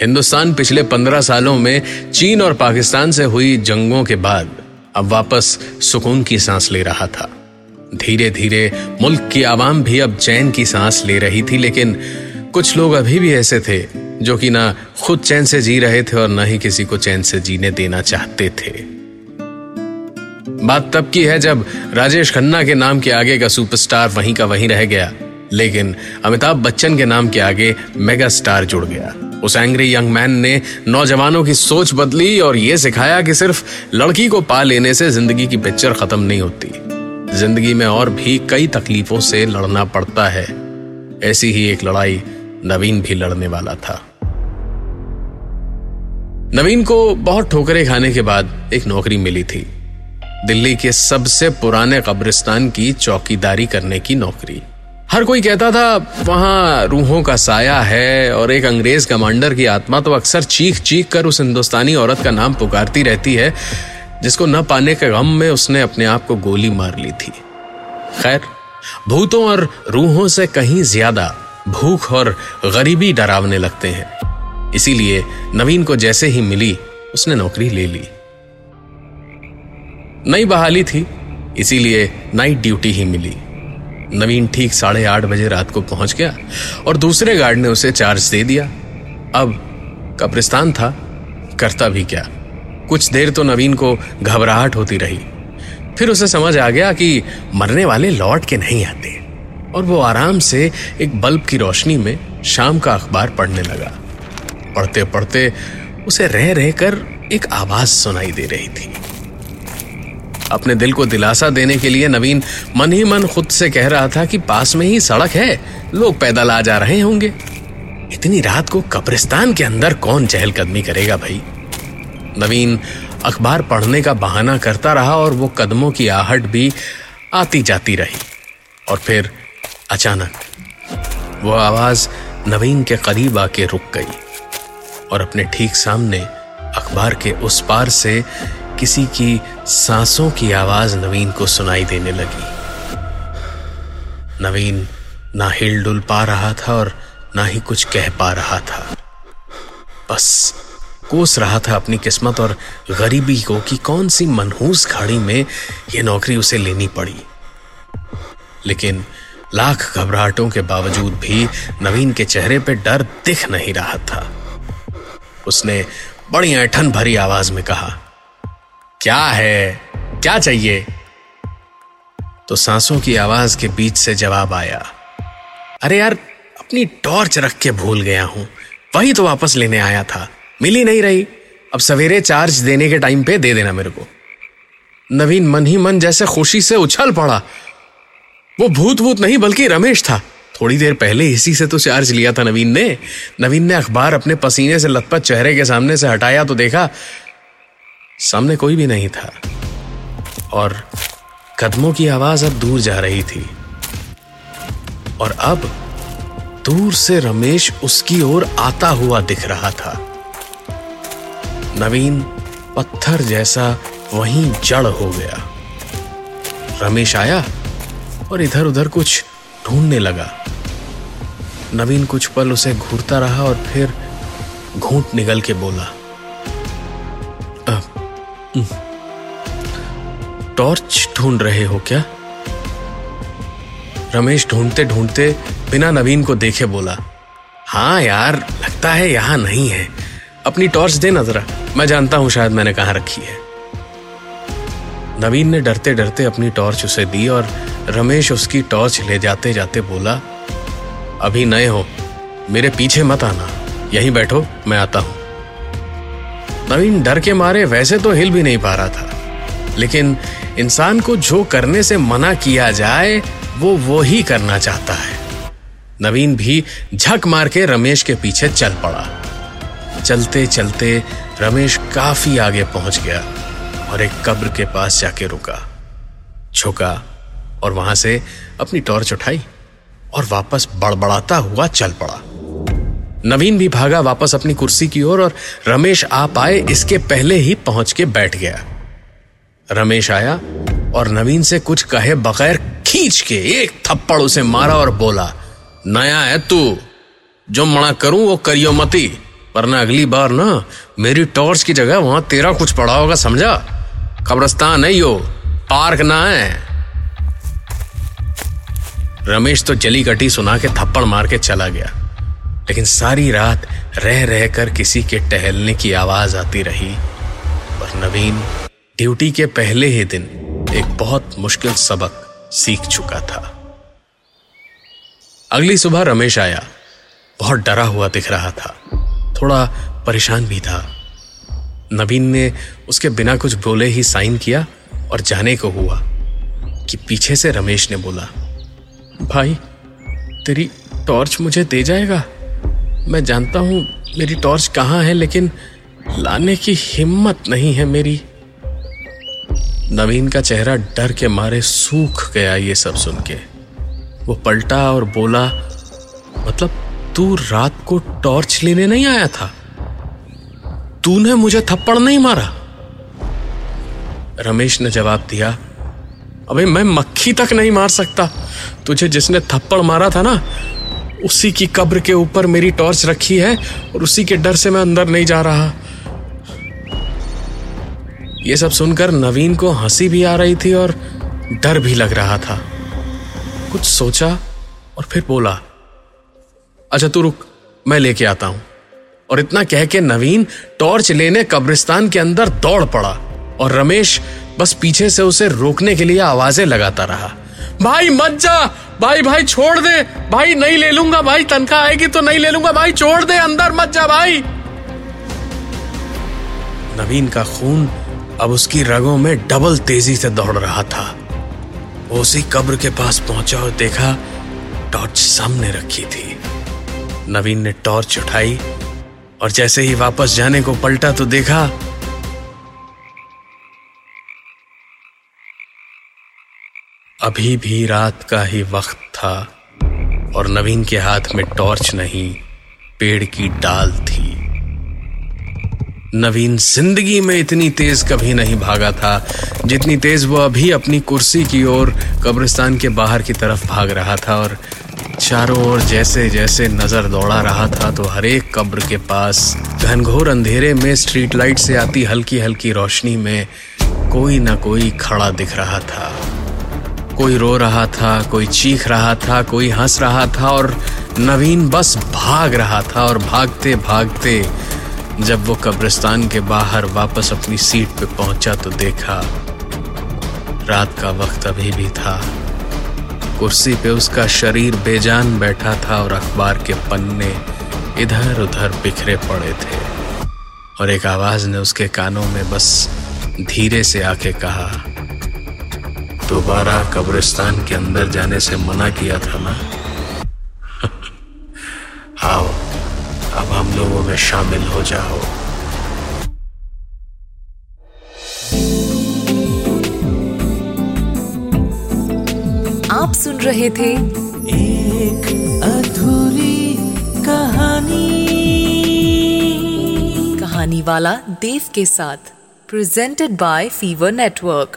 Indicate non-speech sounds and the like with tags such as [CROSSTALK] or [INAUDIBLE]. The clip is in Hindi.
हिंदुस्तान पिछले पंद्रह सालों में चीन और पाकिस्तान से हुई जंगों के बाद अब वापस सुकून की सांस ले रहा था। धीरे धीरे मुल्क की आवाम भी अब चैन की सांस ले रही थी, लेकिन कुछ लोग अभी भी ऐसे थे जो कि ना खुद चैन से जी रहे थे और ना ही किसी को चैन से जीने देना चाहते थे। बात तब की है जब राजेश खन्ना के नाम के आगे का सुपरस्टार वहीं का वहीं रह गया, लेकिन अमिताभ बच्चन के नाम के आगे मेगा स्टार जुड़ गया। उस एंग्री यंग मैन ने नौजवानों की सोच बदली और यह सिखाया कि सिर्फ़ लड़की को पा लेने से ज़िंदगी की पिक्चर खत्म नहीं होती। ज़िंदगी में और भी कई तकलीफों से लड़ना पड़ता है। ऐसी ही एक लड़ाई नवीन भी लड़ने वाला था। नवीन को बहुत ठोकरें खाने के बाद एक नौकरी मिली थी। दिल्ली के सबसे पुराने कब्रिस्तान की चौकीदारी करने की नौकरी। हर कोई कहता था, वहाँ रूहों का साया है और एक अंग्रेज़ कमांडर की आत्मा तो अक्सर चीख चीख कर उस हिंदुस्तानी औरत का नाम पुकारती रहती है, जिसको न पाने के गम में उसने अपने आप को गोली मार ली थी। खैर, भूतों और रूहों से कहीं ज़्यादा भूख और गरीबी डरावने लगते हैं। इसीलिए नवीन को जैसे ही मिली, उसने नौकरी ले ली। नई बहाली थी, इसीलिए नाइट ड्यूटी ही मिली। नवीन ठीक साढ़े आठ बजे रात को पहुँच गया और दूसरे गार्ड ने उसे चार्ज दे दिया। अब कब्रिस्तान था, करता भी क्या? कुछ देर तो नवीन को घबराहट होती रही। फिर उसे समझ आ गया कि मरने वाले लौट के नहीं आते और वो आराम से एक बल्ब की रोशनी में शाम का अखबार पढ़ने लगा। पढ़ते पढ़ते उसे रह रहकर एक आवाज़ सुनाई दे रही थी। अपने दिल को दिलासा देने के लिए नवीन मन ही मन खुद से कह रहा था कि पास में ही सड़क है, लोग पैदल आ जा रहे होंगे। इतनी रात को कब्रिस्तान के अंदर कौन चहलकदमी करेगा भाई? नवीन अखबार पढ़ने का बहाना करता रहा और वो कदमों की आहट भी आती जाती रही। और फिर अचानक वो आवाज़ नवीन के करीब आके रुक गई और अपने ठीक सामने अखबार के उस पार से किसी की सांसों की आवाज़ नवीन को सुनाई देने लगी। नवीन ना हिल डुल पा रहा था और ना ही कुछ कह पा रहा था। बस कोस रहा था अपनी किस्मत और गरीबी को कि कौन सी मनहूस घड़ी में यह नौकरी उसे लेनी पड़ी। लेकिन लाख घबराहटों के बावजूद भी नवीन के चेहरे पे डर दिख नहीं रहा था। उसने बड़ी ऐठन भरी आवाज़ में कहा क्या है? क्या चाहिए? तो सांसों की आवाज़ के बीच से जवाब आया। अरे यार, अपनी टॉर्च रख के भूल गया हूँ। वही तो वापस लेने आया था। मिली नहीं रही। अब सवेरे चार्ज देने के टाइम पे दे देना मेरे को। नवीन मन ही मन जैसे खुशी से उछल पड़ा। वो भूत भूत नहीं, बल्कि रमेश था। थोड़ी देर पहले इसी से तो चार्ज लिया था नवीन ने। नवीन ने अखबार अपने पसीने से लथपथ चेहरे के सामने से हटाया तो देखा सामने कोई भी नहीं था। और कदमों की आवाज़ अब दूर जा रही थी। और अब दूर से रमेश उसकी ओर आता हुआ दिख रहा था। नवीन पत्थर जैसा वहीं जड़ हो गया। रमेश आया और इधर उधर कुछ ढूँढने लगा। नवीन कुछ पल उसे घूरता रहा और फिर घूंट निगल के बोला टॉर्च ढूंढ रहे हो क्या? रमेश ढूंढते ढूंढते बिना नवीन को देखे बोला हाँ यार, लगता है यहाँ नहीं है। अपनी टॉर्च दे जरा, मैं जानता हूँ शायद मैंने कहाँ रखी है। नवीन ने डरते डरते अपनी टॉर्च उसे दी और रमेश उसकी टॉर्च ले जाते जाते बोला, अभी नए हो, मेरे पीछे मत आना, यहीं बैठो, मैं आता हूँ। नवीन डर के मारे वैसे तो हिल भी नहीं पा रहा था। लेकिन इंसान को जो करने से मना किया जाए, वो वो ही करना चाहता है। नवीन भी झक मार के रमेश के पीछे चल पड़ा। चलते चलते रमेश काफ़ी आगे पहुँच गया और एक कब्र के पास जाके रुका। झुका और वहाँ से अपनी टॉर्च उठाई और वापस बड़बड़ाता हुआ चल पड़ा। नवीन भी भागा वापस अपनी कुर्सी की ओर और, और रमेश आ पाए इसके पहले ही पहुँच के बैठ गया। रमेश आया और नवीन से कुछ कहे बगैर खींच के एक थप्पड़ उसे मारा और बोला नया है तू जो मना करूँ वो करियो मती वरना अगली बार ना मेरी टॉर्च की जगह वहाँ तेरा कुछ पड़ा होगा समझा? कब्रस्तान है यो पार्क ना है। रमेश तो जली कटी सुना के थप्पड़ मार के चला गया। लेकिन सारी रात रह रह कर किसी के टहलने की आवाज़ आती रही। और नवीन ड्यूटी के पहले ही दिन एक बहुत मुश्किल सबक सीख चुका था। अगली सुबह रमेश आया। बहुत डरा हुआ दिख रहा था। थोड़ा परेशान भी था। नवीन ने उसके बिना कुछ बोले ही साइन किया और जाने को हुआ कि पीछे से रमेश ने बोला, भाई, तेरी टॉर्च मुझे दे जाएगा? मैं जानता हूँ मेरी टॉर्च कहाँ है, लेकिन लाने की हिम्मत नहीं है मेरी। नवीन का चेहरा डर के मारे सूख गया ये सब सुन के। वो पलटा और बोला मतलब तू रात को टॉर्च लेने नहीं आया था? तूने मुझे थप्पड़ नहीं मारा? रमेश ने जवाब दिया, अबे मैं मक्खी तक नहीं मार सकता। तुझे जिसने थप्पड़ मारा था ना उसी की कब्र के ऊपर मेरी टॉर्च रखी है और उसी के डर से मैं अंदर नहीं जा रहा। ये सब सुनकर नवीन को हँसी भी आ रही थी और डर भी लग रहा था। कुछ सोचा और फिर बोला अच्छा तू रुक, मैं लेके आता हूँ। और इतना कह के नवीन टॉर्च लेने कब्रिस्तान के अंदर दौड़ पड़ा और रमेश बस पीछे से उसे रोकने के लिए आवाज़ें लगाता रहा। भाई, मत जा! भाई भाई, छोड़ दे। भाई, नहीं ले लूँगा भाई, तनख्वाह आएगी तो नहीं ले लूँगा। भाई, छोड़ दे, अंदर मत जा भाई। नवीन का खून अब उसकी रगों में डबल तेज़ी से दौड़ रहा था। वो उसी कब्र के पास पहुँचा और देखा, टॉर्च सामने रखी थी। नवीन ने टॉर्च उठाई और जैसे ही वापस जाने को पलटा तो देखा अभी भी रात का ही वक्त था और नवीन के हाथ में टॉर्च नहीं, पेड़ की डाल थी। नवीन ज़िंदगी में इतनी तेज कभी नहीं भागा था, जितनी तेज वो अभी अपनी कुर्सी की ओर कब्रिस्तान के बाहर की तरफ़ भाग रहा था और चारों ओर जैसे जैसे नज़र दौड़ा रहा था तो हर एक कब्र के पास घनघोर अंधेरे में स्ट्रीट लाइट से आती हल्की हल्की रोशनी में कोई ना कोई खड़ा दिख रहा था। कोई रो रहा था, कोई चीख रहा था, कोई हंस रहा था और नवीन बस भाग रहा था और भागते भागते जब वो कब्रिस्तान के बाहर वापस अपनी सीट पे पहुँचा तो देखा रात का वक्त अभी भी था। कुर्सी पे उसका शरीर बेजान बैठा था और अखबार के पन्ने इधर उधर बिखरे पड़े थे और एक आवाज़ ने उसके कानों में बस धीरे से आके कहा दोबारा कब्रिस्तान के अंदर जाने से मना किया था ना? [LAUGHS] आओ अब हम लोगों में शामिल हो जाओ। आप सुन रहे थे एक अधूरी कहानी। कहानी वाला देव के साथ प्रेजेंटेड बाय फीवर नेटवर्क